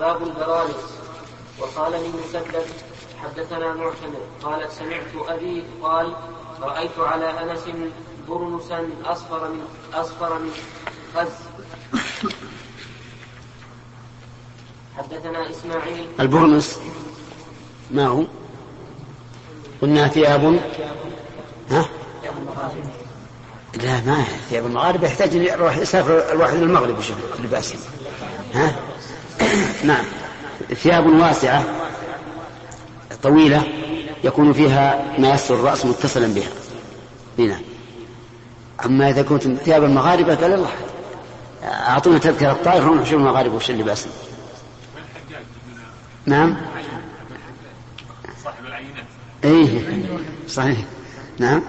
باب البرانس وقال لي مسدد حدثنا معتمر قال سمعت أبي قال رأيت على أنس برنسا أصفر من أصفر من خز. حدثنا إسماعيل. البرنس ما هو؟ قلنا ثياب. ها؟ لا ما ثياب المغاربة. يحتاج يروح يسافر الواحد للمغرب وشوف لباسه ها؟ نعم. ثياب واسعة طويلة يكون فيها ما يستر الرأس متصلا بها. هنا أما إذا كنت ثياب المغاربة قال الله أعطونا تذكرة الطائف ونروح نشوف المغاربة وش اللي بأسنا نعم. صاحب العينات إيه صحيح. نعم.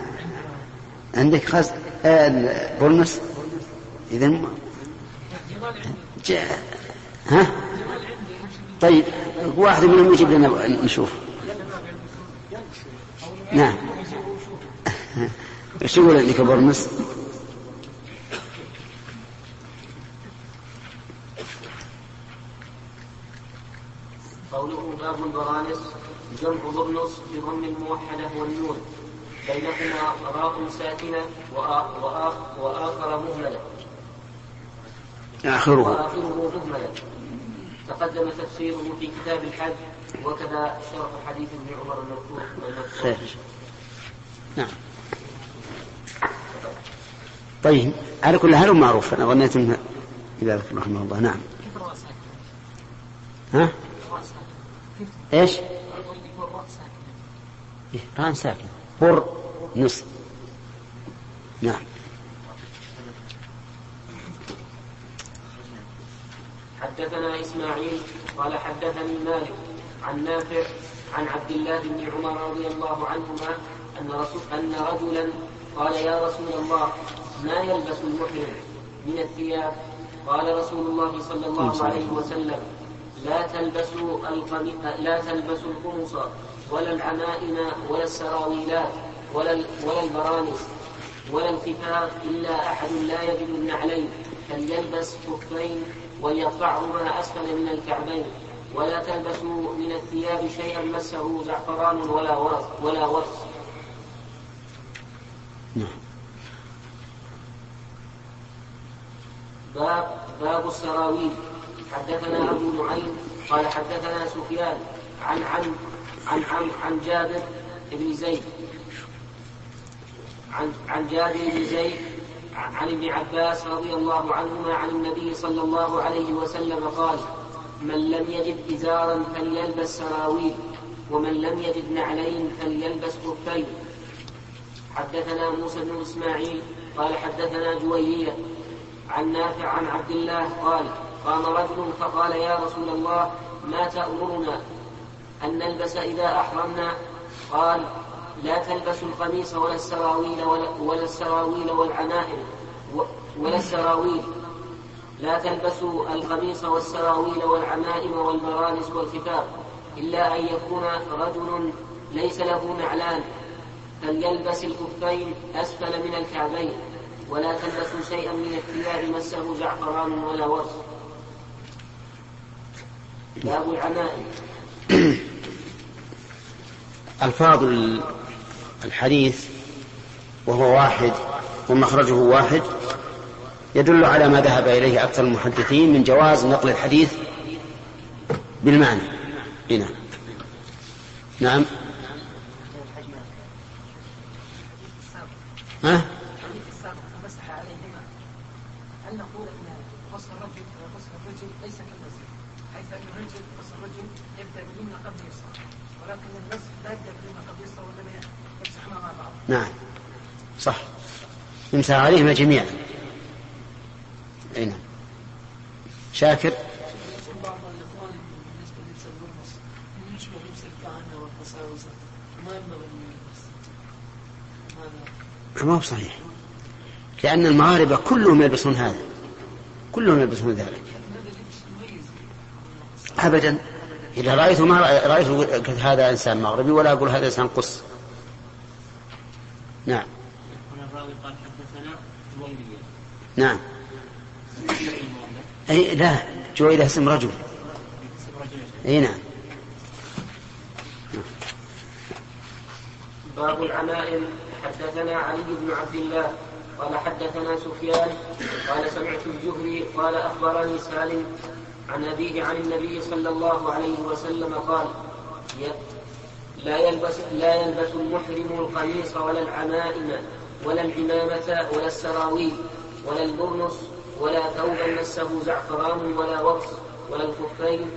عندك خز آه بولمس اذا ها؟ طيب واحد منهم يجيب لنا نشوف. نعم. إيش يقول عندك بولمس قوله باب البرانس جمع برنس بضم الموحدة والنون. بينهما راء ساكنة وآخر مهملة. آخره. وآخره مهملة. تقدم تفسيره في كتاب الحج وكذا شرح حديث ابن عمر المذكور. خير. نعم. طيب على كل حال معروف. أنا ظنيت انه ذلك رحمه الله. نعم. ها؟ إيش؟ ران ساكن. بر نص. نعم. حدثنا إسماعيل قال حدثني مالك عن نافع عن عبد الله بن عمر رضي الله عنهما أن, رسول أن رجلا قال يا رسول الله ما يلبس المحرم من الثياب؟ قال رسول الله صلى الله عليه وسلم لا تلبسوا لا تلبسوا القمص ولا العمائم ولا السراويلات ولا ولا البرانس ولا الخفاف إلا أحد لا يجد النعلين فليلبس خفين وليقطعهما أسفل من الكعبين ولا تلبسوا من الثياب شيئا مسه زعفران ولا ورس ولا ورس باب باب السراويل. حدثنا أبو نعيم قال حدثنا سفيان عن عن عن عن, عن جابر بن زيد. عن عن جابر بن زيد عن ابن عباس رضي الله عنهما عن النبي صلى الله عليه وسلم قال من لم يجد إزارا فليلبس سراويل ومن لم يجد نعلين فليلبس كفين حدثنا موسى بن إسماعيل قال حدثنا جويرية عن نافع عن عبد الله قال قام رجل فقال يا رسول الله ما تأمرنا أن نلبس إذا أحرمنا؟ قال لا تلبسوا القميص ولا السراويل ولا, ولا السراويل والعمائم ولا السراويل. لا تلبسوا القميص والسراويل والعمائم والمرانس والخفاف إلا أن يكون رجل ليس له نعلان. فليلبس الكفين أسفل من الكعبين. ولا تلبسوا شيئا من الثياب مسه زعفران ولا ورس. باب العمائم ألفاظ الحديث وهو واحد ومخرجه واحد يدل على ما ذهب إليه أكثر المحدثين من جواز نقل الحديث بالمعنى. هنا نعم. ها؟ نعم. صح. يمسح عليهما جميعا. نعم. شاكر؟ ما هو صحيح. لأن المغاربة كلهم يلبسون هذا. كلهم يلبسون ذلك. أبدا. إذا رأيته ما رأيته هذا إنسان مغربي ولا أقول هذا إنسان قص نعم. الراوي قال حدثنا نعم. أي لا جويلة اسم رجل. أي نعم. باب العمائم. حدثنا علي بن عبد الله. قال حدثنا سفيان. قال سمعت الجهري. قال أخبرني سالم عن أبيه عن النبي صلى الله عليه وسلم قال لا يلبس لا يلبس المحرم القميص ولا العمائم ولا العمامة ولا السراويل ولا البرنس ولا ثوبا مسه زعفران ولا وقص ولا الخفين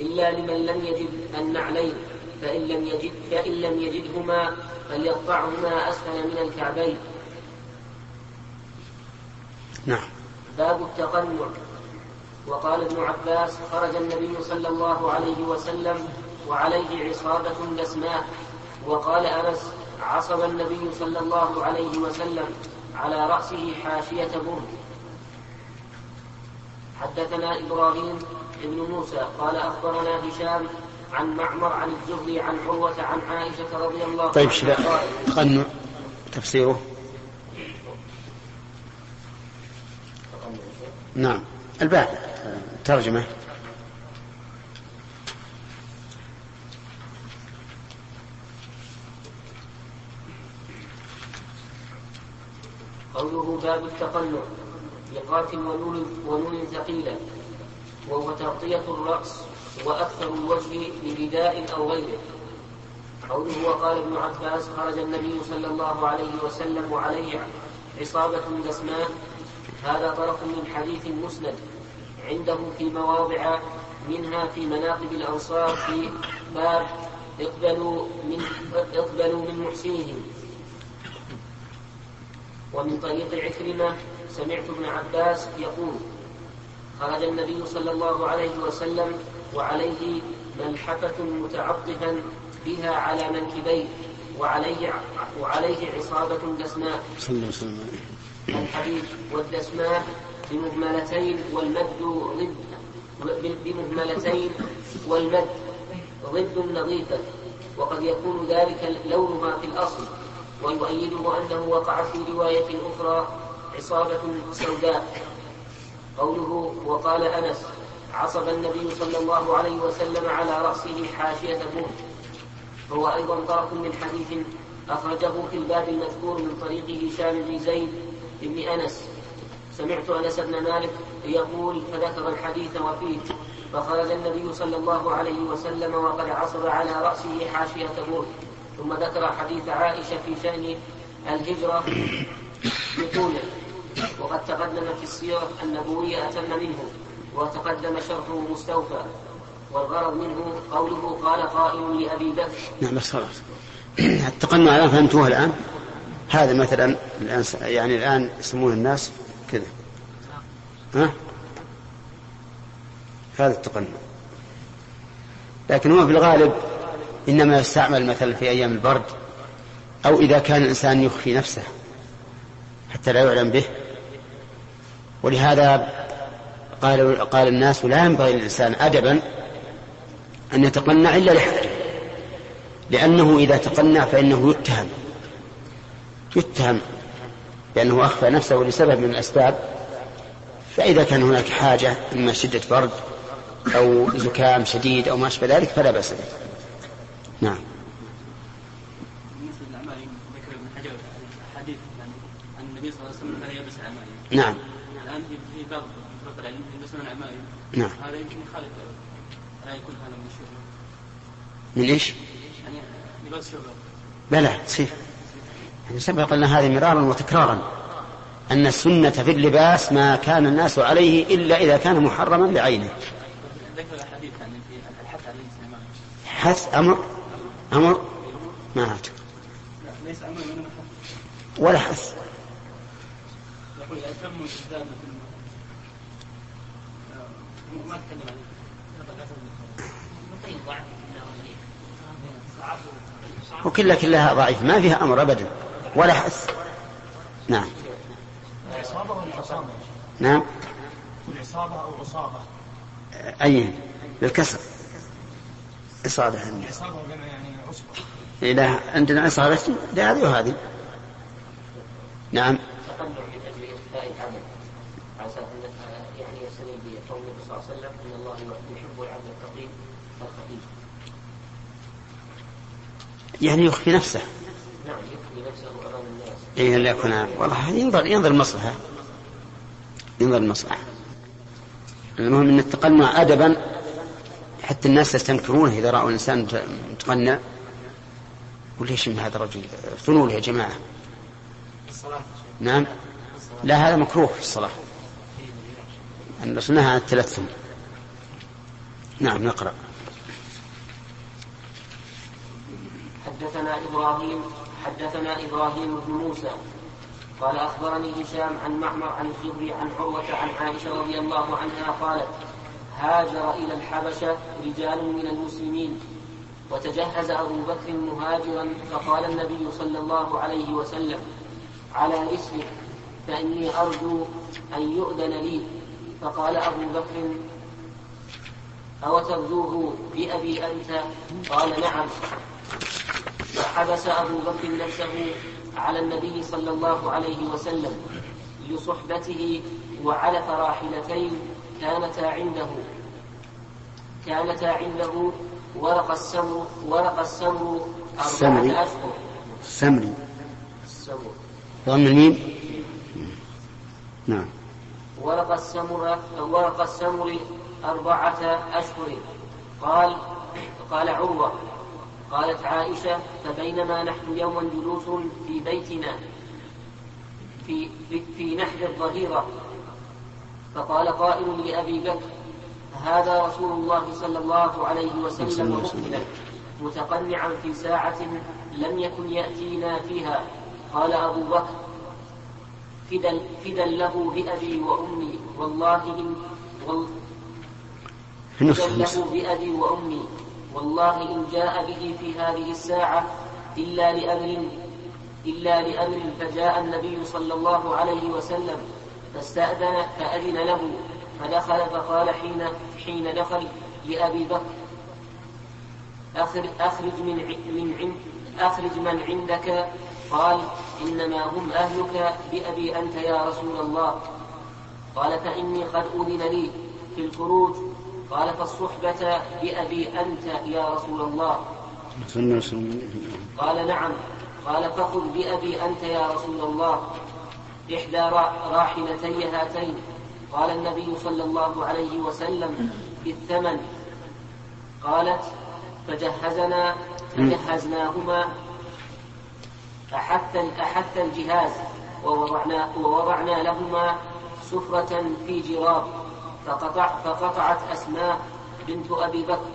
إلا لمن لم يجد النعلين فإن لم يجد فإن لم يجدهما فليقطعهما أسفل من الكعبين. نعم. باب التقنع وقال ابن عباس خرج النبي صلى الله عليه وسلم وعليه عصابة دسماء. وقال أنس عصب النبي صلى الله عليه وسلم على رأسه حاشية برد حدثنا إبراهيم بن موسى قال أخبرنا هشام عن معمر عن الزهري عن عروة عن عائشة رضي الله عنها طيب شباب تقنع تفسيره. نعم الباب ترجمة. قوله باب التقنع بقاف ونون ونون ثقيلة وهو تغطية الرأس وأكثر الوجه برداء أو غيره. قوله وقال ابن عباس خرج النبي صلى الله عليه وسلم وعليه عصابة دسماء هذا طرف من حديث مسند عنده في مواضع منها في مناقب الأنصار في باب اقبلوا من اقبلوا من محسنهم. ومن طريق عكرمة سمعت ابن عباس يقول خرج النبي صلى الله عليه وسلم وعليه ملحفة متعطفا بها على منكبيه وعليه وعليه عصابة دسماء. الحديث والدسماء بمهملتين والمد ضد بمهملتين والمد ضد نظيفة وقد يكون ذلك لونها في الأصل ويؤيده أنه وقع في رواية أخرى عصابة سوداء. قوله وقال أنس عصب النبي صلى الله عليه وسلم على رأسه حاشية بوم هو أيضا طرف من حديث أخرجه في الباب المذكور من طريق هشام بن زيد بن أنس. سمعت أنس بن مالك يقول فذكر الحديث وفيه. فخرج النبي صلى الله عليه وسلم وقد عصب على رأسه حاشية بوم ثم ذكر حديث عائشة في شأن الهجرة بطوله وقد تقدم في السيرة النبوية أتم منه وتقدم شرحه مستوفى. والغرض منه قوله قال قائل لأبي بكر. نعم بس خلاص. التقنع الآن فهمتوه الآن؟ هذا مثلا الآن يعني الآن يسمونه الناس كذا. ها؟ هذا التقنع. لكن هو في الغالب إنما يستعمل مثلا في أيام البرد أو إذا كان الإنسان يخفي نفسه حتى لا يعلم به. ولهذا قال قال الناس لا ينبغي للإنسان أدبا أن يتقنع إلا لحاجة لأنه إذا تقنع فإنه يتهم يتهم بأنه أخفى نفسه لسبب من الأسباب. فإذا كان هناك حاجة إما شدة برد أو زكام شديد أو ما أشبه ذلك فلا بأس به. نعم. النبي صلى الله عليه وسلم كان يلبس العمائم نعم. الآن في بعض العلم يلبسون العمائم نعم. هذا يمكن يخالف لا يكون هذا من الشهرة. من إيش؟ يعني لباس شهرة. بلى تصير. يعني سبق لنا هذه مرارا وتكرارا. أن السنة في اللباس ما كان الناس عليه إلا إذا كان محرما بعينه. ذكر الحديث يعني في الحث على حث أمر أمر ما أعتقد ليس أمر ولا حث يقول ما وكلها كلها ضعيف. ما فيها أمر أبدا. ولا حث نعم. العصابة ولا العصابة؟ نعم. العصابة أو عصابة أي. بالكسر إصابة. يعني لا عندنا عصارة هذه وهذه. نعم. يعني يخفي نفسه. نعم يخفي نفسه امام الناس اي لا يكون والله ينظر ينظر المصلحة. ينظر المصلحة. المهم إن التقنع ادبا حتى الناس يستنكرونه إذا رأوا الإنسان متقنع. وليش من هذا الرجل افتنوا يا جماعة؟ الصلاة. نعم. لا هذا مكروه في الصلاة. الرسول نهى عن التلثم. نعم نقرأ. حدثنا إبراهيم حدثنا إبراهيم بن موسى. قال أخبرني هشام عن معمر عن الزهري عن عروة عن عائشة رضي الله عنها قالت هاجر إلى الحبشة رجال من المسلمين. وتجهز أبو بكر مهاجرا فقال النبي صلى الله عليه وسلم على اسمك فإني أرجو أن يؤذن لي. فقال أبو بكر أو ترجوه بأبي أنت؟ قال نعم. فحبس أبو بكر نفسه على النبي صلى الله عليه وسلم لصحبته وعلف راحلتين كانتا عنده كانتا عنده ورق السمر ورق السمر أربعة أشهر. السمري السمر. ضم الميم. نعم. ورق السمر ورق السمر أربعة أشهر. قال قال عروة قالت عائشة فبينما نحن يوما جلوس في بيتنا في, في, في نحر الظهيرة فقال قائل لأبي بكر هذا رسول الله صلى الله عليه وسلم مقبلا متقنعا في ساعة لم يكن يأتينا فيها. قال أبو بكر فدا, فدا له بأبي وأمي. والله إن فدا له بأبي وأمي. والله إن جاء به في هذه الساعة إلا لأمر إلا لأمر فجاء النبي صلى الله عليه وسلم فاستأذن فأذن له. فدخل فقال حين حين دخل لأبي بكر أخرج, أخرج من من عند أخرج من عندك. قال إنما هم أهلك بأبي أنت يا رسول الله. قال فإني قد أذن لي في الخروج. قال فالصحبة بأبي أنت يا رسول الله. قال نعم. قال فخذ بأبي أنت يا رسول الله. إحدى راحلتي هاتين. قال النبي صلى الله عليه وسلم في الثمن قالت فجهزنا فجهزناهما أحث أحث الجهاز ووضعنا ووضعنا لهما سفرة في جراب فقطع فقطعت أسماء بنت أبي بكر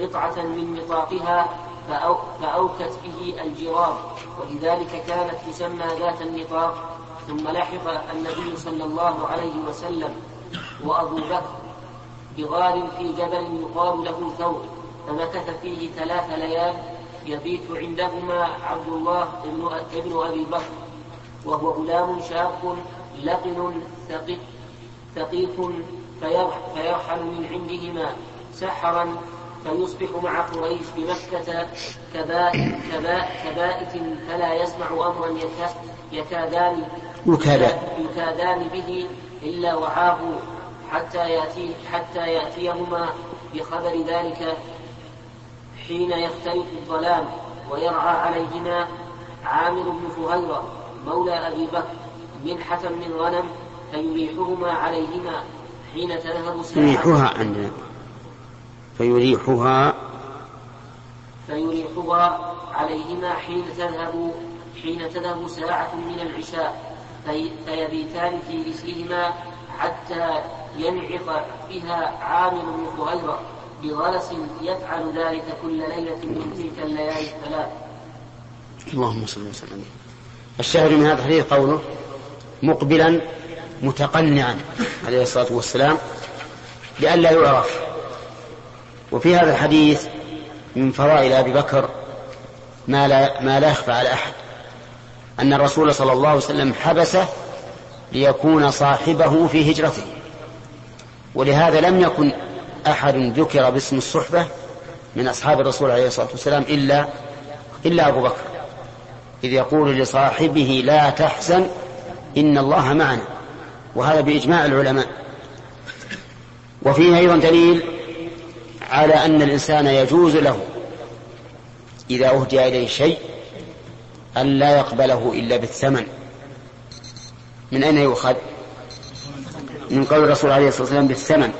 قطعة من نطاقها فأو فأوكت به الجراب ولذلك كانت تسمى ذات النطاق ثم لحق النبي صلى الله عليه وسلم وأبو بكر بغار في جبل يقال له ثور فمكث فيه ثلاث ليال يبيت عندهما عبد الله ابن أبي بكر وهو غلام شاب لقن ثقيف فيرحل من عندهما سحرا فيصبح مع قريش بمكة كبائت فلا يسمع أمرا يكادان يكادان به إلا وعاه حتى يأتي حتى يأتيهما بخبر ذلك حين يختلف الظلام ويرعى عليهما عامر بن فهيرة مولى أبي بكر منحة من غنم فيريحهما عليهما حين تذهب ساعة يريحها عندنا فيريحها فيريحها عليهما حين تذهب حين تذهب ساعة من العشاء. فيبيتان في رسلهما حتى ينعق بها عامر بن فهيرة بغلس يفعل ذلك كل ليلة من تلك الليالي الثلاث. اللهم صل وسلم. الشاهد من هذا الحديث قوله مقبلا متقنعا عليه الصلاة والسلام لئلا يعرف وفي هذا الحديث من فضائل أبي بكر ما لا, ما لا يخفى على أحد أن الرسول صلى الله عليه وسلم حبسه ليكون صاحبه في هجرته. ولهذا لم يكن أحد ذكر باسم الصحبة من أصحاب الرسول عليه الصلاة والسلام إلا إلا أبو بكر إذ يقول لصاحبه لا تحزن إن الله معنا. وهذا بإجماع العلماء. وفيه أيضا دليل على أن الإنسان يجوز له إذا أهدي إليه شيء أن لا يقبله إلا بالثمن. من أين يؤخذ؟ من قول الرسول عليه الصلاة والسلام بالثمن.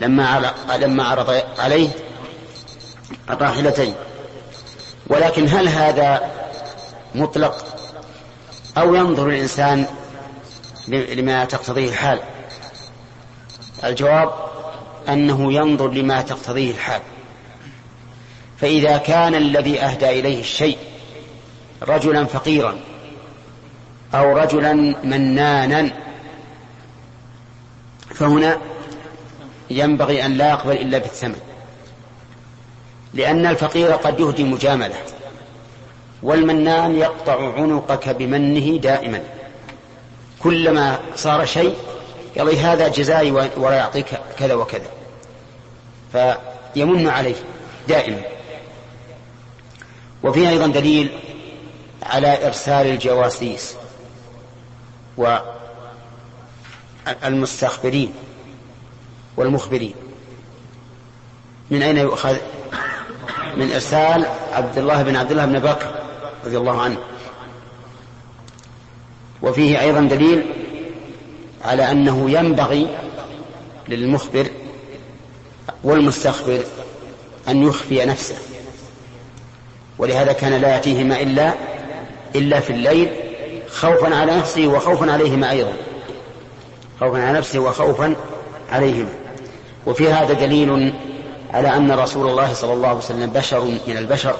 لما لما عرض عليه الراحلتين. ولكن هل هذا مطلق؟ أو ينظر الإنسان لما تقتضيه الحال؟ الجواب أنه ينظر لما تقتضيه الحال. فإذا كان الذي أهدى إليه الشيء رجلا فقيرا أو رجلا منانا. فهنا ينبغي أن لا يقبل إلا بالثمن لأن الفقير قد يهدي مجاملة والمنان يقطع عنقك بمنه دائما. كلما صار شيء قال هذا جزائي ولا يعطيك كذا وكذا فيمن عليه دائما. وفيه أيضا دليل على إرسال الجواسيس والمستخبرين والمخبرين. من أين يؤخذ؟ من إرسال عبد الله بن عبد الله بن بكر رضي الله عنه. وفيه أيضا دليل على أنه ينبغي للمخبر والمستخبر أن يخفي نفسه ولهذا كان لا يأتيهما إلا إلا في الليل خوفا على نفسه وخوفا عليهما أيضا. خوفا على نفسه وخوفا عليهما. وفي هذا دليل على أن رسول الله صلى الله عليه وسلم بشر من البشر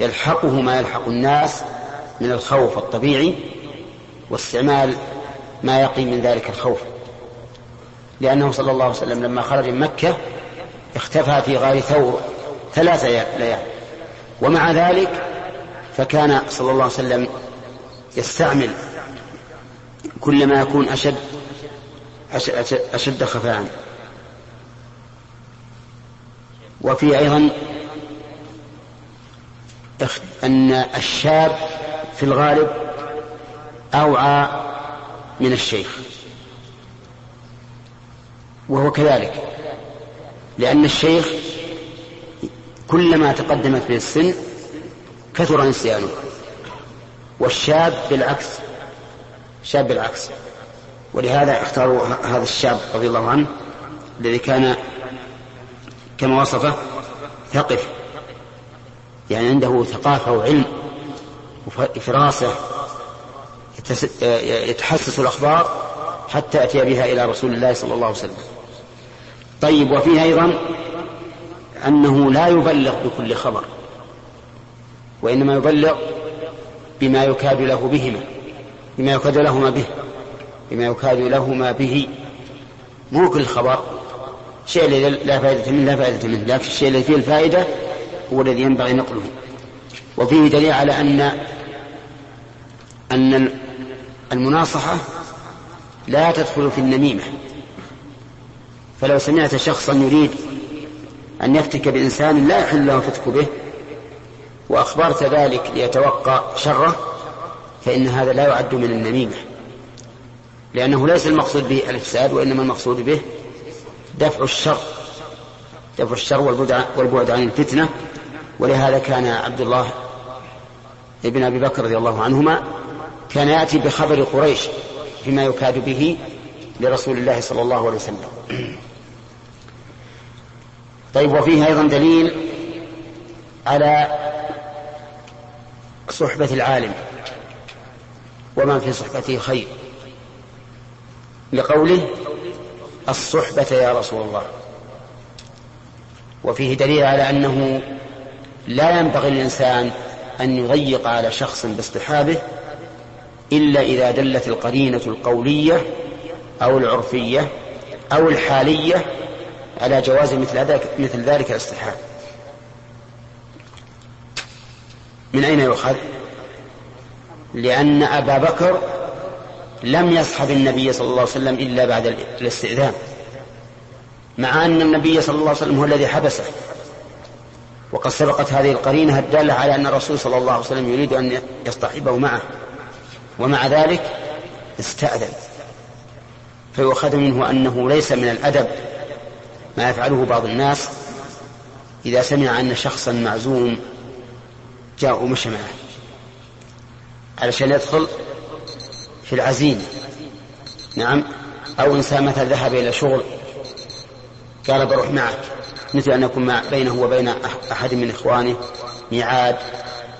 يلحقه ما يلحق الناس من الخوف الطبيعي واستعمال ما يقي من ذلك الخوف. لأنه صلى الله عليه وسلم لما خرج من مكة اختفى في غار ثور ثلاث ليال. ومع ذلك فكان صلى الله عليه وسلم يستعمل كل ما يكون أشد أشد, أشد خفاء. وفي أيضا أن الشاب في الغالب أوعى من الشيخ وهو كذلك لأن الشيخ كلما تقدمت به السن كثر نسيانه والشاب بالعكس شاب بالعكس. ولهذا اختاروا هذا الشاب رضي الله عنه الذي كان كما وصفه ثقف. يعني عنده ثقافة وعلم وفراسة يتحسس الأخبار حتى أتي بها إلى رسول الله صلى الله عليه وسلم. طيب وفيه أيضا أنه لا يبلغ بكل خبر. وإنما يبلغ بما يكاد له بهما بما يكاد لهما به بما يكاد لهما به. مو كل خبر. شيء الذي لا فائدة منه لا فائدة منه. لكن الشيء الذي فيه الفائدة هو الذي ينبغي نقله. وفيه دليل على أن أن المناصحة لا تدخل في النميمة. فلو سمعت شخصا يريد أن يفتك بإنسان لا يحل له الفتك به وأخبرت ذلك ليتوقع شره فإن هذا لا يعد من النميمة. لأنه ليس المقصود به الإفساد وإنما المقصود به دفع الشر. دفع الشر والبعد عن الفتنة. ولهذا كان عبد الله ابن أبي بكر رضي الله عنهما كان يأتي بخبر قريش فيما يكاد به لرسول الله صلى الله عليه وسلم. طيب وفيه أيضا دليل على صحبة العالم ومن في صحبته خير. لقوله الصحبة يا رسول الله. وفيه دليل على أنه لا ينبغي للإنسان أن يضيق على شخص باصطحابه إلا إذا دلت القرينة القولية أو العرفية أو الحالية على جواز مثل ذلك مثل ذلك الاصطحاب. من أين يؤخذ؟ لأن أبا بكر لم يصحب النبي صلى الله عليه وسلم إلا بعد الاستئذان مع أن النبي صلى الله عليه وسلم هو الذي حبسه وقد سبقت هذه القرينة الدالة على أن الرسول صلى الله عليه وسلم يريد أن يصطحبه معه ومع ذلك استأذن فيؤخذ منه أنه ليس من الأدب ما يفعله بعض الناس إذا سمع أن شخصا معزوم جاء ومشى معه علشان يدخل في العزيمة. نعم. أو إنسان مثلا ذهب إلى شغل قال بروح معك. مثل أن يكون بينه وبين أحد من إخوانه ميعاد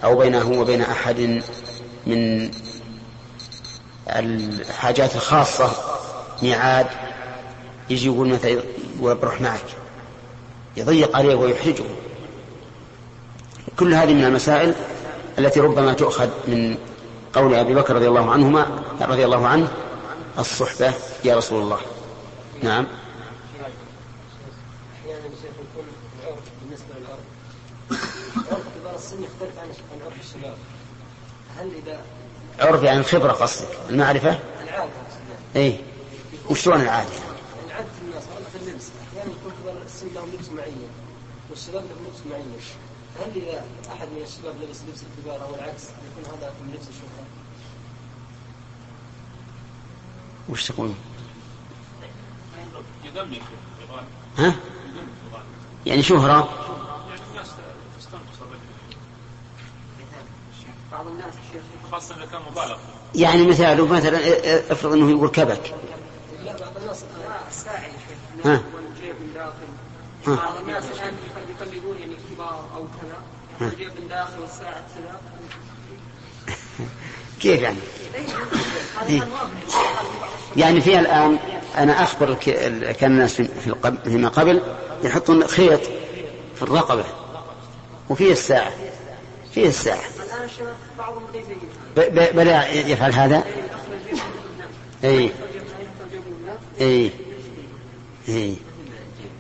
أو بينه وبين أحد من الحاجات الخاصة ميعاد يجي يقول مثلا بروح معك. يضيق عليه ويحرجه. كل هذه من المسائل التي ربما تؤخذ من قول أبي بكر رضي الله عنهما رضي الله عنه الصحبة يا رسول الله. نعم. عرف يعني الخبرة قصدك المعرفة؟ العاده اي وشلون العادة؟ العادة الناس في اللبس أحيانا يكون كبار السن لهم لبس معين والشباب لهم لبس معين. هل اذا أحد من الشباب لبس لبس الكبار أو العكس يكون هذا من لبس الشهره؟ وش تقول؟ ها؟ يعني شهرة؟ بعض الناس خاصة إذا كان مبالغ. يعني مثاله مثلا افرض إنه يقول كبك. لا بعض الناس ساعي ها؟ جيب من داخل بعض الناس الآن يقلدون يعني كبار أو كذا جيب من داخل والساعة كذا كيف يعني؟ إيه؟ يعني فيها الآن أنا أخبر كان الناس فيما قبل يحطون خيط في الرقبة. وفيه الساعة. فيه الساعة. بلا يفعل هذا؟ اي اي اي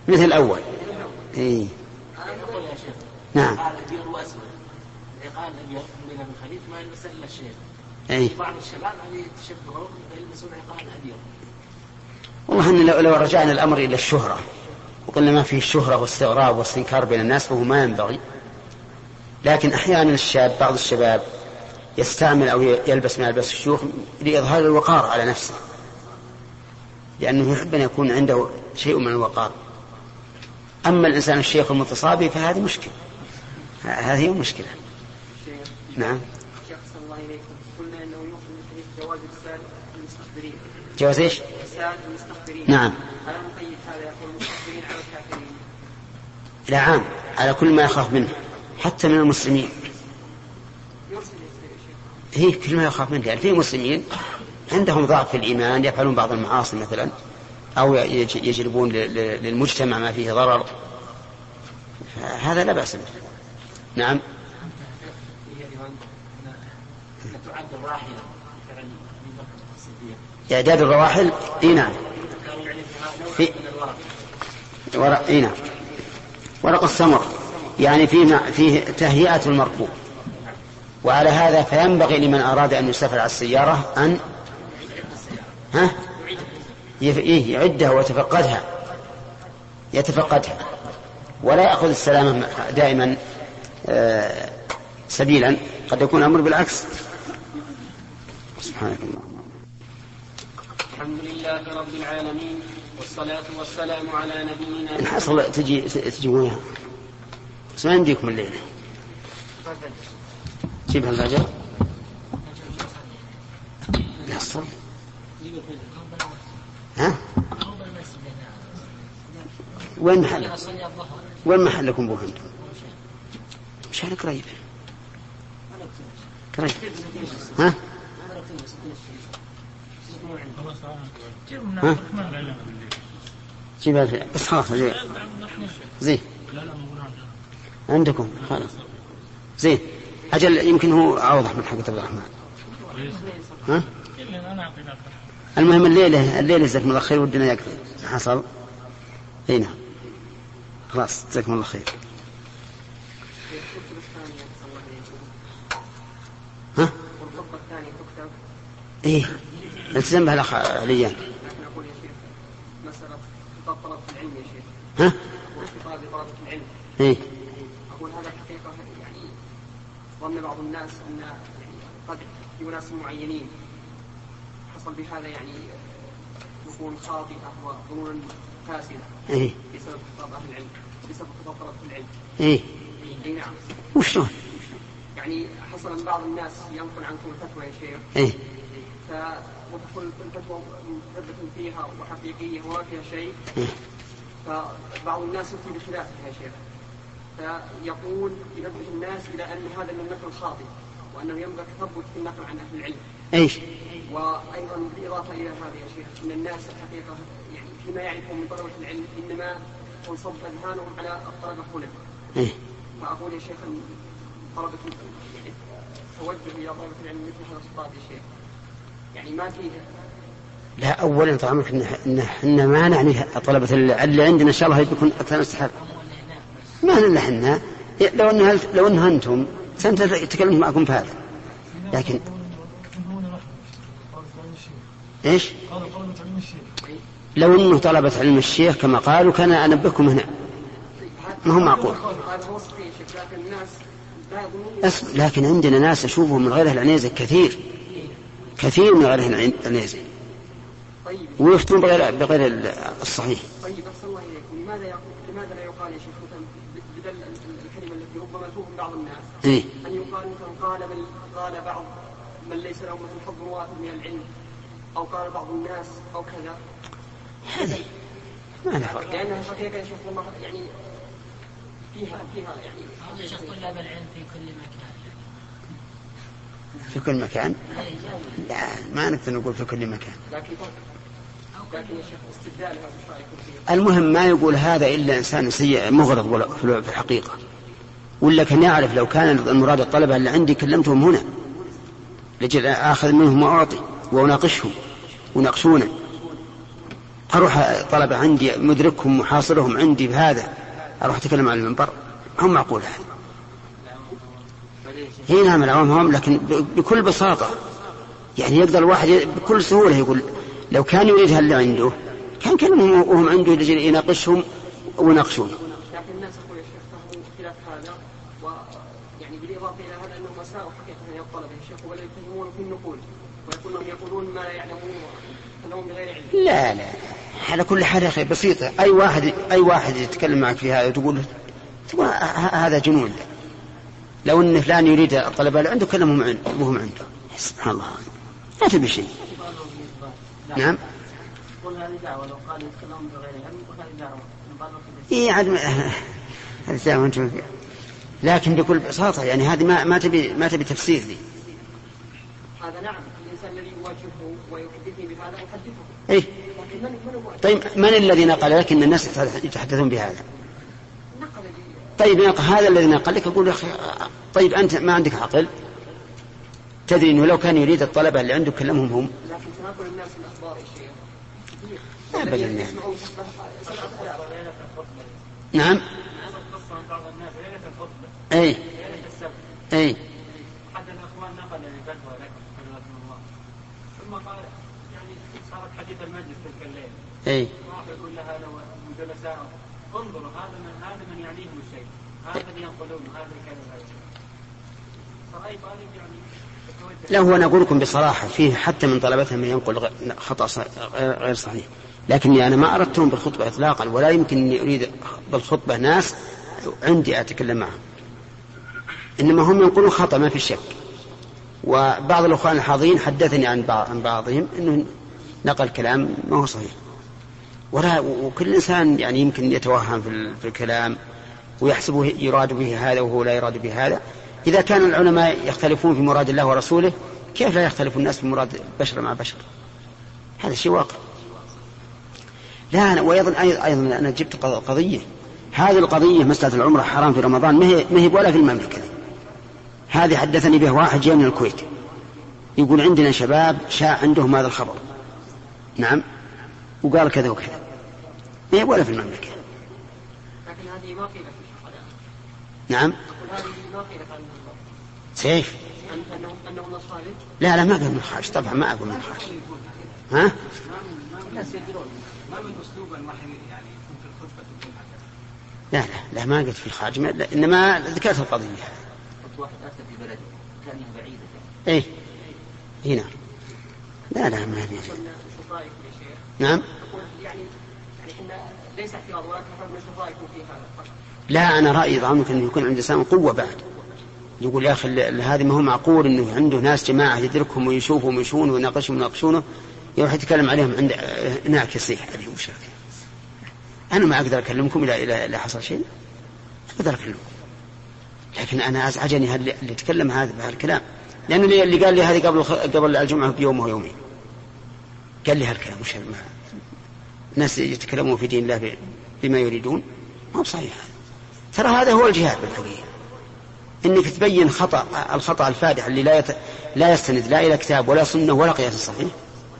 مثل الأول. اي نعم. قال قال من الخليج ما يلبس إلا الشيخ. أي. بعض الشباب هذه تشبهوا يلبسون عقال أبيض. والله ان لو, لو رجعنا الأمر إلى الشهرة وقلنا ما فيه الشهره واستغراب واستنكار بين الناس فهو ما ينبغي. لكن أحيانا الشاب بعض الشباب يستعمل أو يلبس ما يلبس الشيوخ لإظهار الوقار على نفسه. لأنه يحب أن يكون عنده شيء من الوقار. أما الإنسان الشيخ المتصابي فهذه مشكلة. هذه المشكلة نعم. الله اليكم قلنا إنه جواز المستخبرين. جواز إيش؟ المستخبرين. نعم. على مقيد هذا يقول المستخبرين على الكافرين؟ لا عام. على كل ما يخاف منه. حتى من المسلمين. هي كل ما يخاف منه. يعني في مسلمين عندهم ضعف في الإيمان يفعلون بعض المعاصي مثلا أو يجلبون للمجتمع ما فيه ضرر. هذا لا بأس به. نعم. تعد الراحلة إعداد الرواحل؟ إي نعم. في ورق إي نعم. ورق السمر. يعني فيه فيه تهيئة المركوب وعلى هذا فينبغي لمن أراد أن يسافر على السيارة أن ها؟ إيه، يعدها ويتفقدها. يتفقدها. ولا يأخذ السلامة دائما. سبيلا. قد يكون الأمر بالعكس. سبحانك اللهم. الحمد لله رب العالمين والصلاة والسلام على نبينا إن حصل تجي تجي وياها بس ما يمديكم الليلة. جيبها الفجر يحصل ها؟ وين محل؟ وين محلكم بوه مشان قريب. قريب. ها؟ ها؟ جيبها بس خلاص زين. عندكم. خلاص. زين. أجل يمكن هو أوضح من حق عبد الرحمن. ها؟ المهم الليلة الليلة جزاكم الله خير ودنا يقضي. حصل؟ إي نعم. خلاص جزاكم الله خير ها؟ إيه. التزم بها الأخ عليان ها؟ إيه. ظن بعض الناس أن قد في ناس معينين. حصل بهذا يعني نفون خاطئة وظنون فاسدة إيه؟ بسبب خطاب أهل العلم بسبب خطاب طلبة العلم. إيه. اي نعم. وشلون؟ يعني حصل من بعض الناس ينقل عنكم الفتوى يا شيخ. إيه. ف وتكون الفتوى مثبت فيها وحقيقية وما فيها شيء. إيه. فبعض الناس يفتي بخلافها يا شيخ. فيقول ينبه الناس إلى أن هذا من النقل خاطئ وأنه ينبغي التثبت في النقل عن أهل العلم. إيش؟ وأيضا بالإضافة إلى هذا يا شيخ أن الناس الحقيقة يعني فيما يعرفون من طلبة العلم إنما تنصب أذهانهم على الطلبة هنا إيه. فأقول يا شيخ طلبة توجه إلى طلبة العلم مثل هذا الخطاب يا شيخ. يعني ما فيه. لا اولا طبعا ان إحنا ما نعني طلبة اللي عندنا إن شاء الله بيكون أكثر استحق ما الا إحنا لو ان لو أنها أنتم سنتكلم معكم في هذا. لكن إيش؟ لو أنه طلبة علم الشيخ كما قالوا كان انبهكم هنا. ما هو معقول؟ لكن عندنا ناس أشوفهم من غير العنيزه كثير. كثير من غير العنيزه ويفتون بغير بغير الصحيح. طيب أحسن الله إليكم. لماذا يقول لماذا لا يقال يا شيخ مثلا بدل الكلمة التي ربما توهم بعض الناس؟ إيه؟ أن يقال مثلا قال من قال بعض من ليس له مثل حظ وافر من العلم أو قال بعض الناس أو كذا. هذه ما لها فرق لأنها حقيقة يا شيخ يعني فيها فيها يعني طلاب العلم في كل مكان. في كل مكان؟ لا ما نقدر نقول في كل مكان؟ المهم ما يقول هذا إلا إنسان سيء مغرض في الحقيقة. ولا كان يعرف لو كان المراد الطلبة اللي عندي كلمتهم هنا. لجل آخذ منهم وأعطي وأناقشهم وناقشونا. أروح طلبة عندي مدركهم محاصرهم عندي بهذا. أروح أتكلم عن المنبر. هم معقول هذا هي نعم العوام هم لكن بكل بساطة. يعني يقدر الواحد بكل سهولة يقول لو كان يريد اللي عنده كان كلمهم وهم عنده لجل يناقشهم ويناقشونه لكن الناس فهموا خلاف هذا ويعني بالإضافة إلى هذا يا شيخ ولا يفهمون في النقول يقولون ما لا يعلمون وأنهم بغير علم. لا لا. على كل حال يا أخي بسيطة. أي واحد أي واحد يتكلم معك في هذا وتقول تقول هذا جنون. لو إن فلان يريد الطلبه اللي عنده كلمهم عنده وهم عنده. سبحان الله. ما تبي شيء. نعم. قل هذه دعوة لو قال يتكلمون بغير علم دعوة نبالغ في اي عاد ساعة وأنتم لكن بكل بساطة يعني هذه ما ما تبي ما تبي تفسير دي هذا نعم. الإنسان الذي يواجهه ويحدثني بهذا أحدثه؟ اي طيب من الذي نقل لك إن الناس يتحدثون بهذا؟ طيب هذا الذي نقل لك أقول يا أخي طيب أنت ما عندك عقل. تدري إنه لو كان يريد الطلبه اللي عنده كلمهم هم. لكن تناقل الناس الاخبار يا شيخ ابدا. نعم الخطبة اي اي أحد الأخوان نقل الفتوى لكم حفظكم الله ثم قال يعني صارت حديث المجلس تلك الليلة اي انظروا هذا من هذا من يعنيهم الشيء لا هو أنا أقول لكم بصراحة فيه حتى من طلبتهم من ينقل ص- غير صحيح. لكني أنا ما أردتهم بالخطبة اطلاقا ولا يمكن أني أريد بالخطبة ناس عندي أتكلم معهم. إنما هم ينقلون خطأ ما في شك. وبعض الأخوان الحاضرين حدثني عن بعض عن بعضهم إنه نقل كلام ما هو صحيح. ولا وكل إنسان يعني يمكن يتوهم في ال- في الكلام ويحسبه يراد به هذا وهو لا يراد به هذا. إذا كان العلماء يختلفون في مراد الله ورسوله كيف لا يختلف الناس في مراد بشر مع بشر؟ هذا شيء واقع. لا أنا وأيضا أيضا أنا جبت قض- قضية. هذه القضية مسألة العمرة حرام في رمضان ما هي ولا في المملكة. هذه حدثني به واحد جاي من الكويت. يقول عندنا شباب شاع عندهم هذا الخبر. نعم. وقال كذا وكذا. هي ولا في المملكة. لكن هذه ما قيلت نعم. سيف لا لا ما أقول من الخارج طبعا ما أقول من الخارج ها؟ ما من اسلوب يعني في لا لا لا ما قلت في الخارج. ما إنما ذكرت القضية. قلت واحد أتى في بلده كانها بعيدة إيه. هنا. لا لا ما هي؟ نعم أقول يعني يعني إحنا ليس اعتراض ولكن شو رايكم في هذا لا أنا رأيي ضعمك أنه يكون عند الإنسان قوة بعد. يقول يا أخي ال- هذه ما هو معقول أنه عنده ناس جماعة يدركهم ويشوفهم ويشونه ويناقشهم ويناقشونه يروح يتكلم عليهم عند هناك يصيح عليهم وش هذا؟ أنا ما أقدر أكلمكم إلى إلى إلى حصل شيء. أقدر أكلمكم. لكن أنا أزعجني هل- اللي يتكلم هذا بهالكلام لأنه اللي قال لي هذه قبل قبل الجمعة بيوم ويومين قال لي هالكلام وش الناس يتكلمون في دين الله بما يريدون ما هو صحيح هذا. ترى هذا هو الجهاد بالحقيقة إنك تبين خطأ الخطأ الفادح اللي لا يت... لا يستند لا إلى كتاب ولا سنة ولا قياس صحيح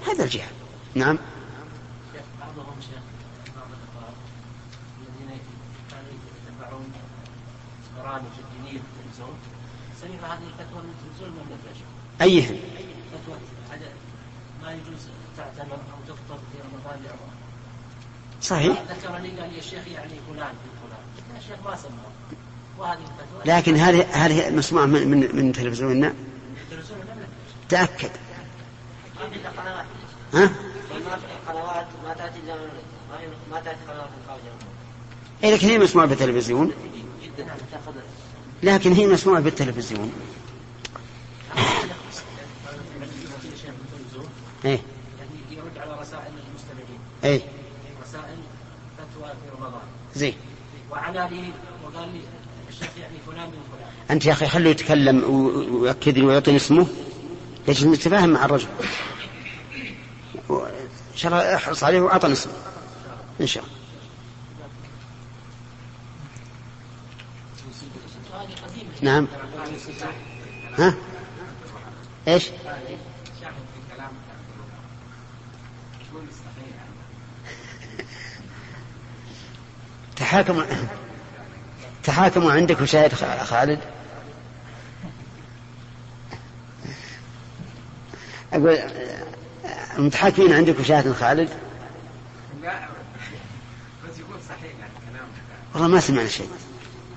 هذا الجهاد. نعم. الدينيه في التلفزيون هذه الفتوى من التلفزيون النفاش ايهم فتوى عدم ما يجوز تعتمر أو تفطر في رمضان لعمره صحيح. ذكرني قال لي الشيخ يعني فلان فلان. يا شيخ ما وهذه الفتوى. لكن هذه هذه مسموعة من من, من تلفزيوننا قنوات ها؟ ما في قنوات ما إلا ما تأتي قنوات. إيه لكن هي مسموعة بالتلفزيون. لكن هي مسموعة بالتلفزيون. إيه يرد على رسائل المستمعين. إيه رسائل فتوى في رمضان زين. وعلى لي وقال لي الشيخ يعني فلان من فلان. أنت يا أخي خليه يتكلم و- ويأكد لي ويعطيني اسمه. ليش نتفاهم مع الرجل. إن شاء الله احرص عليه وأعطني اسمه. إن شاء الله. نعم. ها؟ إيش شاهد في كلام شو مستحيل تحاكموا تحاكموا عندك وشاهد خالد؟ أقول المتحاكمين عندك وشاهد خالد؟ لا بس يكون صحيح يعني كلام والله ما سمعنا شيء.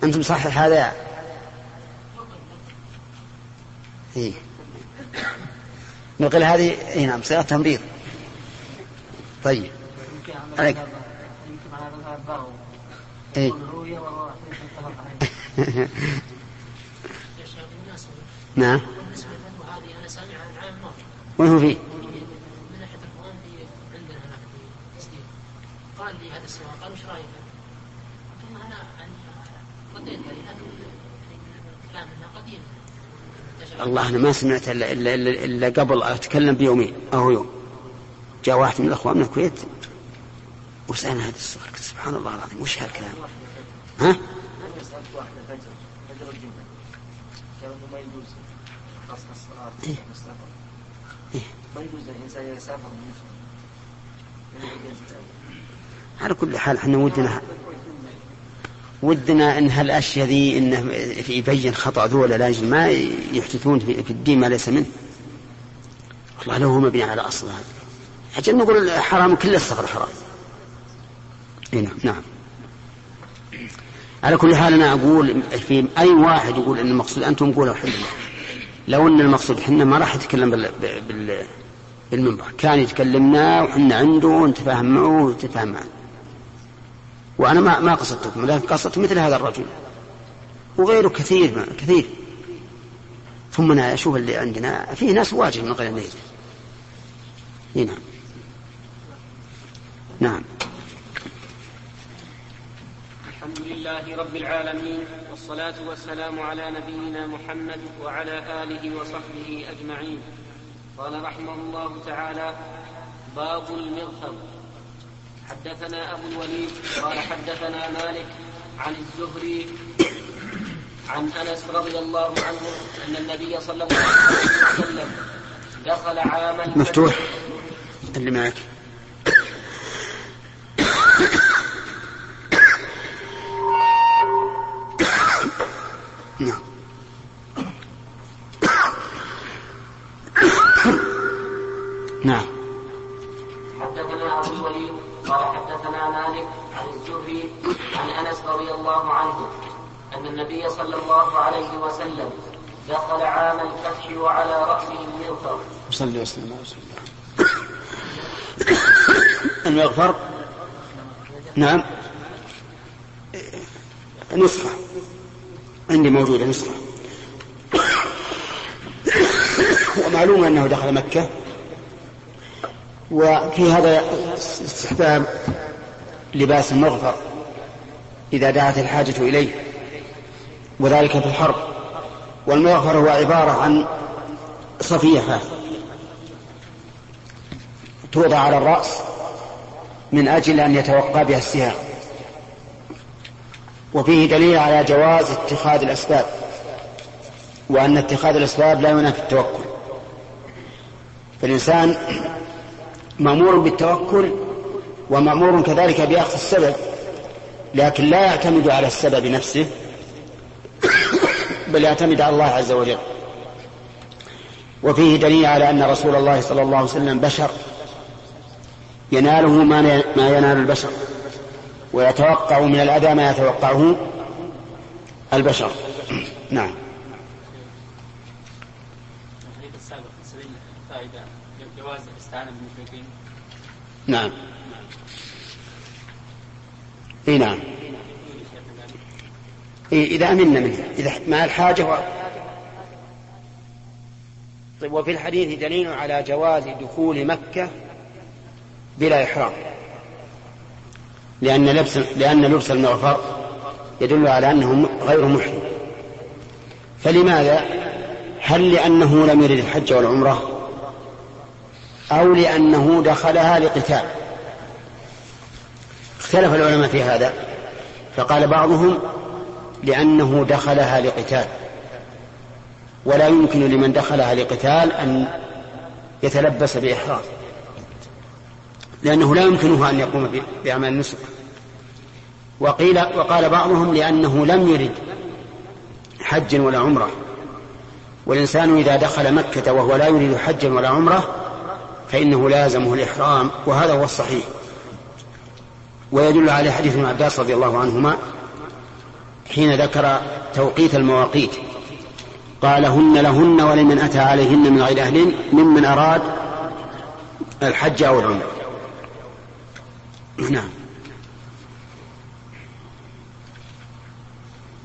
أنتم صحح هذا إيه. نقول هذه إيه نعم صيغة تمريض. طيب. عليك. عام ماضي وين هو فيه من احد الاخوان في عندنا هناك في قال لي هذا السؤال قال وش رايك؟ ثم أنا رديت عليه قديم. الله أنا ما سمعت إلا, إلا, إلا قبل أتكلم بيومين أو يوم جاء واحد من الأخوان من الكويت وسألنا السؤال قلت سبحان الله العظيم وش هالكلام ها إيه. إيه. على كل حال إحنا ودنا ودنا إن هالأشياء ذي إنه يبين خطأ ذولا لاجل ما يحدثون في الدين ما ليس منه. والله لو هو مبني على أصل هذا. أجل نقول حرام كل الصغر حرام. اي نعم نعم. على كل حال أنا أقول في أي واحد يقول إن المقصود أنتم قولوا حل لو إن المقصود حنا ما راح يتكلم بال, بال بالمنبر. كان يتكلمنا وحنا عنده ونتفاهم معه ونتفاهم معه وأنا ما ما قصدتكم لكن قصدت مثل هذا الرجل. وغيره كثير كثير. ثم أنا أشوف اللي عندنا فيه ناس واجب من غير نية إي نعم. نعم. الحمد لله رب العالمين والصلاة والسلام على نبينا محمد وعلى آله وصحبه أجمعين. قال رحمه الله تعالى باب المغفر حدثنا أبو الوليد قال حدثنا مالك عن الزهري عن أنس رضي الله عنه أن النبي صلى الله عليه وسلم دخل عام الفتح. مفتوح. اللي معك نعم. نعم. حدثنا ابو الوليد قال حدثنا مالك عن الزهري عن أنس رضي الله عنه أن النبي صلى الله عليه وسلم دخل عام الفتح وعلى رأسه المغفر. صلي وسلم. المغفر؟ نعم. نسخة. عندي موجودة نسخة ومعلوم أنه دخل مكة. وفي هذا استحباب لباس المغفر إذا دعت الحاجة إليه. وذلك في الحرب. والمغفر هو عبارة عن صفيحة توضع على الرأس من أجل أن يتوقى بها السهام. وفيه دليل على جواز اتخاذ الأسباب وأن اتخاذ الأسباب لا ينافي التوكل. فالإنسان مأمور بالتوكل ومأمور كذلك بأخذ السبب لكن لا يعتمد على السبب نفسه بل يعتمد على الله عز وجل. وفيه دليل على أن رسول الله صلى الله عليه وسلم بشر يناله ما ينال البشر. ويتوقع من الأذى ما يتوقعه البشر. نعم. نعم. إي نعم. إيه إذا أمنا منه. إذا مع الحاجة و... طيب وفي الحديث دليل على جواز دخول مكة بلا إحرام. لأن لبس لأن لبس المغفر يدل على أنه غير محرم. فلماذا؟ هل لأنه لم يرد الحج والعمرة؟ أو لأنه دخلها لقتال؟ اختلف العلماء في هذا. فقال بعضهم لأنه دخلها لقتال. ولا يمكن لمن دخلها لقتال أن يتلبس بإحرام. لأنه لا يمكنه أن يقوم بأعمال النسك. وقيل وقال بعضهم لأنه لم يرد حجا ولا عمرة. والإنسان إذا دخل مكة وهو لا يريد حجا ولا عمرة فإنه لازمه الإحرام وهذا هو الصحيح. ويدل عليه حديث ابن عباس رضي الله عنهما حين ذكر توقيت المواقيت. قال هن لهن ولمن أتى عليهن من غير أهل ممن أراد الحج أو العمرة. نعم.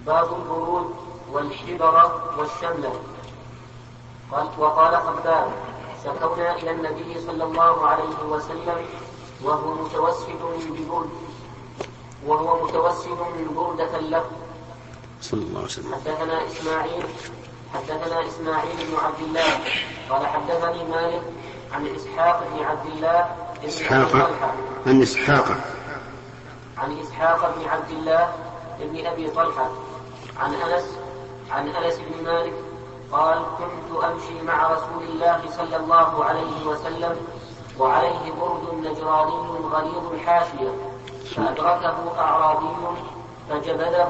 باب البرود والحبر والشملة قال وقال خباب شكونا إلى النبي صلى الله عليه وسلم وهو متوسد ببرد وهو متوسد بردة له. صلى الله عليه وسلم. حدثنا إسماعيل حدثنا إسماعيل بن عبد الله. قال حدثني مالك عن إسحاق بن عبد الله إسحاق عن إسحاق. عن إسحاق بن عبد الله بن أبي طلحة عن أنس عن أنس بن مالك قال كنت أمشي مع رسول الله صلى الله عليه وسلم وعليه برد نجراني غليظ الحاشية فأدركه أعرابي فجبده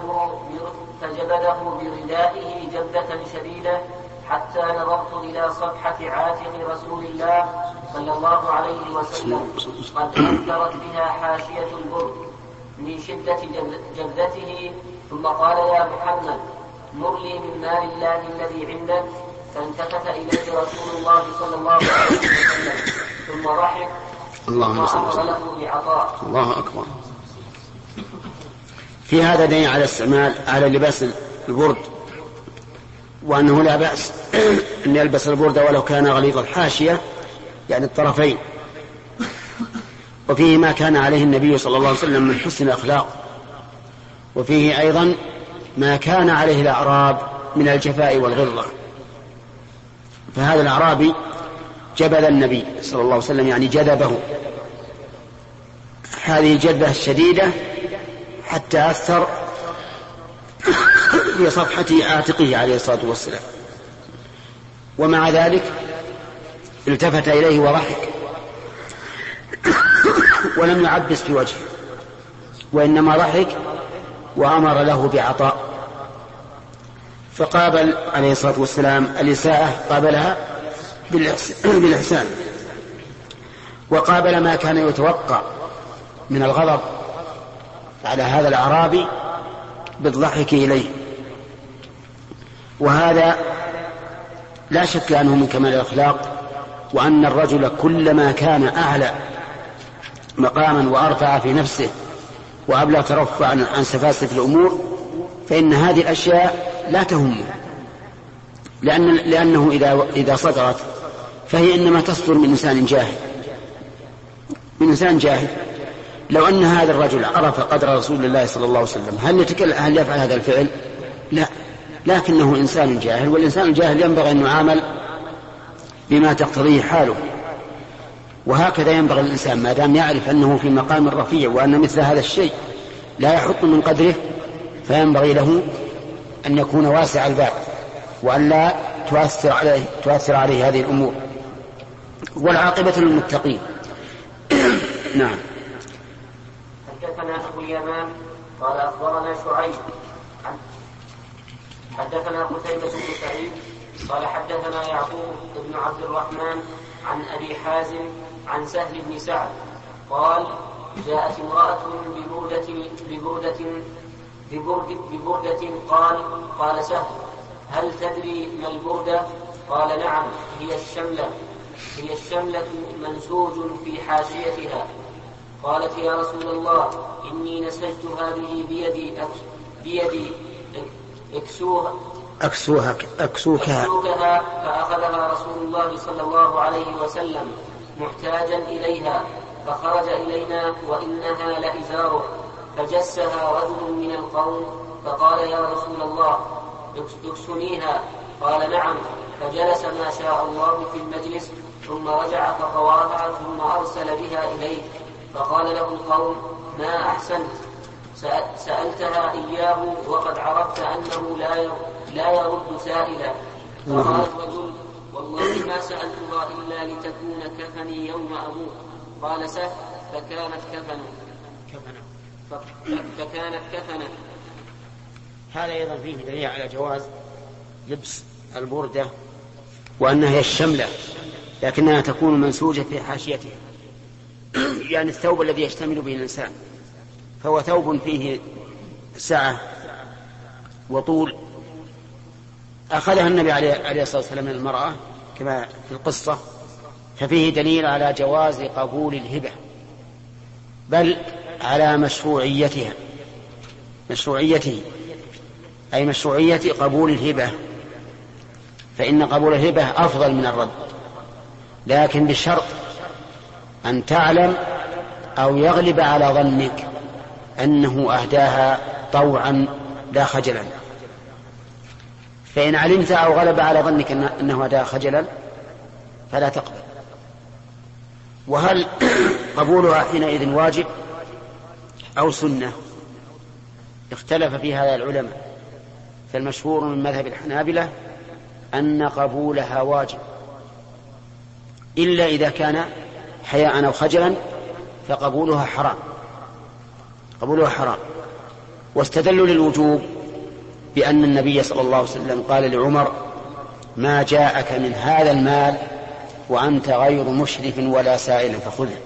فجبده بردائه جبة شديدة حتى نظرت إلى صفحة عاتق رسول الله صلى الله عليه وسلم قد أثرت بها حاشية البرد من شدة جبدته ثم قال يا محمد مر لي من مال الله الذي عندك فالتفت إليه رسول الله صلى الله عليه وسلم ثم ضحك اللهم صل وسلم. له بعطاء. الله أكبر. في هذا دليل على استعمال على لباس البرد. وأنه لا بأس أن يلبس البرد ولو كان غليظ الحاشية يعني الطرفين. وفيه ما كان عليه النبي صلى الله عليه وسلم من حسن الأخلاق. وفيه أيضا ما كان عليه الأعراب من الجفاء والغلظة. فهذا الأعرابي جبل النبي صلى الله عليه وسلم يعني جذبه. هذه الجذبة الشديدة حتى أثر في صفحة عاتقه عليه الصلاة والسلام. ومع ذلك التفت إليه وضحك ولم يعبس في وجهه وإنما ضحك وأمر له بعطاء. فقابل عليه الصلاة والسلام الإساءة قابلها بالإحسان. وقابل ما كان يتوقع من الغضب على هذا الأعرابي بالضحك إليه. وهذا لا شك أنه من كمال الأخلاق وأن الرجل كلما كان أعلى مقاما وأرفع في نفسه وأبلغ ترفعا عن سفاسف الأمور فإن هذه الأشياء لا تهمه. لأن لأنه إذا إذا صدرت فهي إنما تصدر من إنسان جاهل. من إنسان جاهل. لو أن هذا الرجل عرف قدر رسول الله صلى الله عليه وسلم هل يتكلم هل يفعل هذا الفعل؟ لا. لكنه إنسان جاهل والإنسان الجاهل ينبغي أن يعامل بما تقتضيه حاله. وهكذا ينبغي الإنسان ما دام يعرف أنه في مقام رفيع وأن مثل هذا الشيء لا يحط من قدره فينبغي له أن يكون واسع الباب وأن لا تؤثر عليه تؤثر عليه هذه الأمور. والعاقبة للمتقين. نعم. حدثنا أبو اليمان قال أخبرنا شعيب حدثنا قتيبة بن سعيد قال حدثنا يعقوب بن عبد الرحمن عن أبي حازم عن سهل بن سعد قال جاءت امرأة ببردة ببردة ببرد ببردة قال قال سهل هل تدري ما البردة؟ قال نعم هي الشملة هي الشملة منسوج في حاشيتها قالت يا رسول الله إني نسجت هذه بيدي بيدي اكسوها. أكسوها أكسوكها. أكسوكها فأخذها رسول الله صلى الله عليه وسلم محتاجا إليها فخرج إلينا وإنها لإزاره. فجسها رجل من القوم فقال يا رسول الله اكسنيها. قال نعم. فجلس ما شاء الله في المجلس ثم رجع فطواها ثم أرسل بها إليه. فقال له القوم ما أحسنت؟ سألتها إياه وقد عرفت أنه لا لا يرد سائلا. فقال الرجل والله ما سألتها إلا لتكون كفني يوم أموت. قال سهل فكانت كفنا فكانت كفنا هذا أيضا فيه دليل على جواز لبس البردة وأنها هي الشملة لكنها تكون منسوجة في حاشيتها يعني الثوب الذي يشتمل به الإنسان. فهو ثوب فيه سعة وطول. أخذها النبي عليه الصلاة والسلام من المرأة كما في القصة. ففيه دليل على جواز قبول الهبة بل على مشروعيتها. مشروعيته أي مشروعية قبول الهبة. فإن قبول الهبة أفضل من الرد لكن بشرط أن تعلم أو يغلب على ظنك. أنه أهداها طوعا لا خجلا. فإن علمت أو غلب على ظنك أنه أهداها خجلا فلا تقبل. وهل قبولها حينئذ واجب أو سنة؟ اختلف في هذا العلماء. فالمشهور من مذهب الحنابلة أن قبولها واجب. إلا إذا كان حياء أو خجلا فقبولها حرام. قبولها حرام. واستدلوا للوجوب بأن النبي صلى الله عليه وسلم قال لعمر ما جاءك من هذا المال وأنت غير مشرف ولا سائل فخذه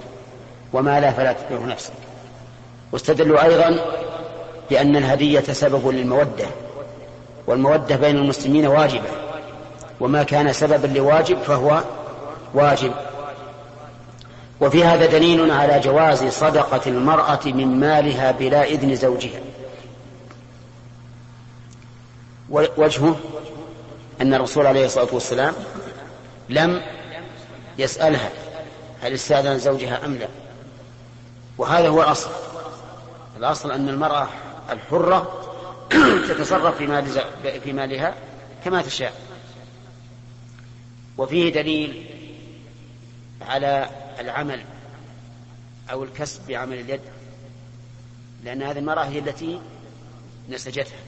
وما لا فلا تكره نفسك. واستدلوا أيضا بأن الهدية سبب للمودة والمودة بين المسلمين واجبة وما كان سببا لواجب فهو واجب. وفي هذا دليل على جواز صدقة المرأة من مالها بلا إذن زوجها. وجهه أن الرسول عليه الصلاة والسلام لم يسألها هل استأذن زوجها أم لا. وهذا هو الأصل. الأصل أن المرأة الحرة تتصرف في, مال في مالها كما تشاء. وفيه دليل على العمل أو الكسب بعمل اليد لأن هذه المرأة هي التي نسجتها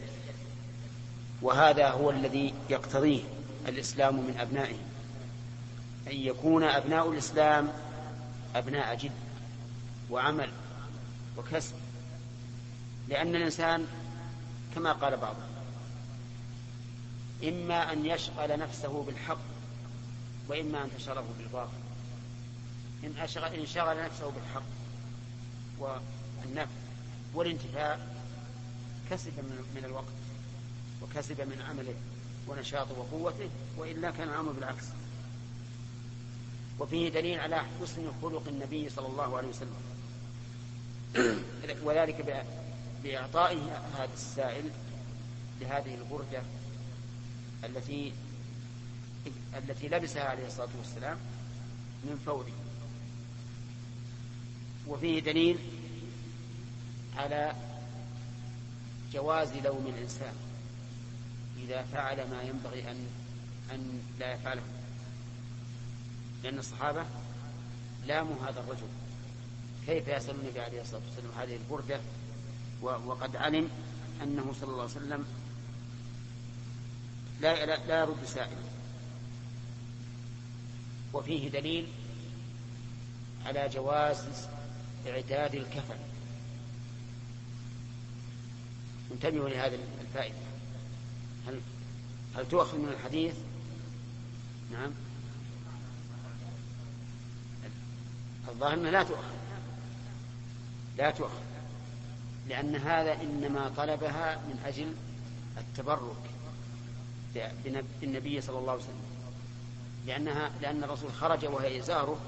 وهذا هو الذي يقتضيه الإسلام من أبنائه أن يكون أبناء الإسلام أبناء جد وعمل وكسب لأن الإنسان كما قال بعضهم إما أن يشغل نفسه بالحق وإما أن تشغله بالباطل. إن, أشغل إن شغل نفسه بالحق والنفع والانتهاء كسب من الوقت وكسب من عمله ونشاطه وقوته وإلا كان الأمر بالعكس. وفيه دليل على حسن خلق النبي صلى الله عليه وسلم. وذلك بإعطائه هذا السائل لهذه البردة التي التي لبسها عليه الصلاة والسلام من فوره وفيه دليل على جواز لوم الإنسان إذا فعل ما ينبغي أن أن لا يفعله. لأن الصحابة لاموا هذا الرجل. كيف يسأل النبي عليه الصلاة والسلام هذه البردة وقد علم أنه صلى الله عليه وسلم لا لا, لا يرد سائلا وفيه دليل على جواز إعداد الكفن. انتبهوا لهذه الفائدة. هل هل تؤخذ من الحديث؟ نعم. الظاهر أنها لا تؤخذ. لا تؤخذ. لأن هذا إنما طلبها من أجل التبرك بالنبي صلى الله عليه وسلم. لأنها لأن الرسول خرج وهي إزاره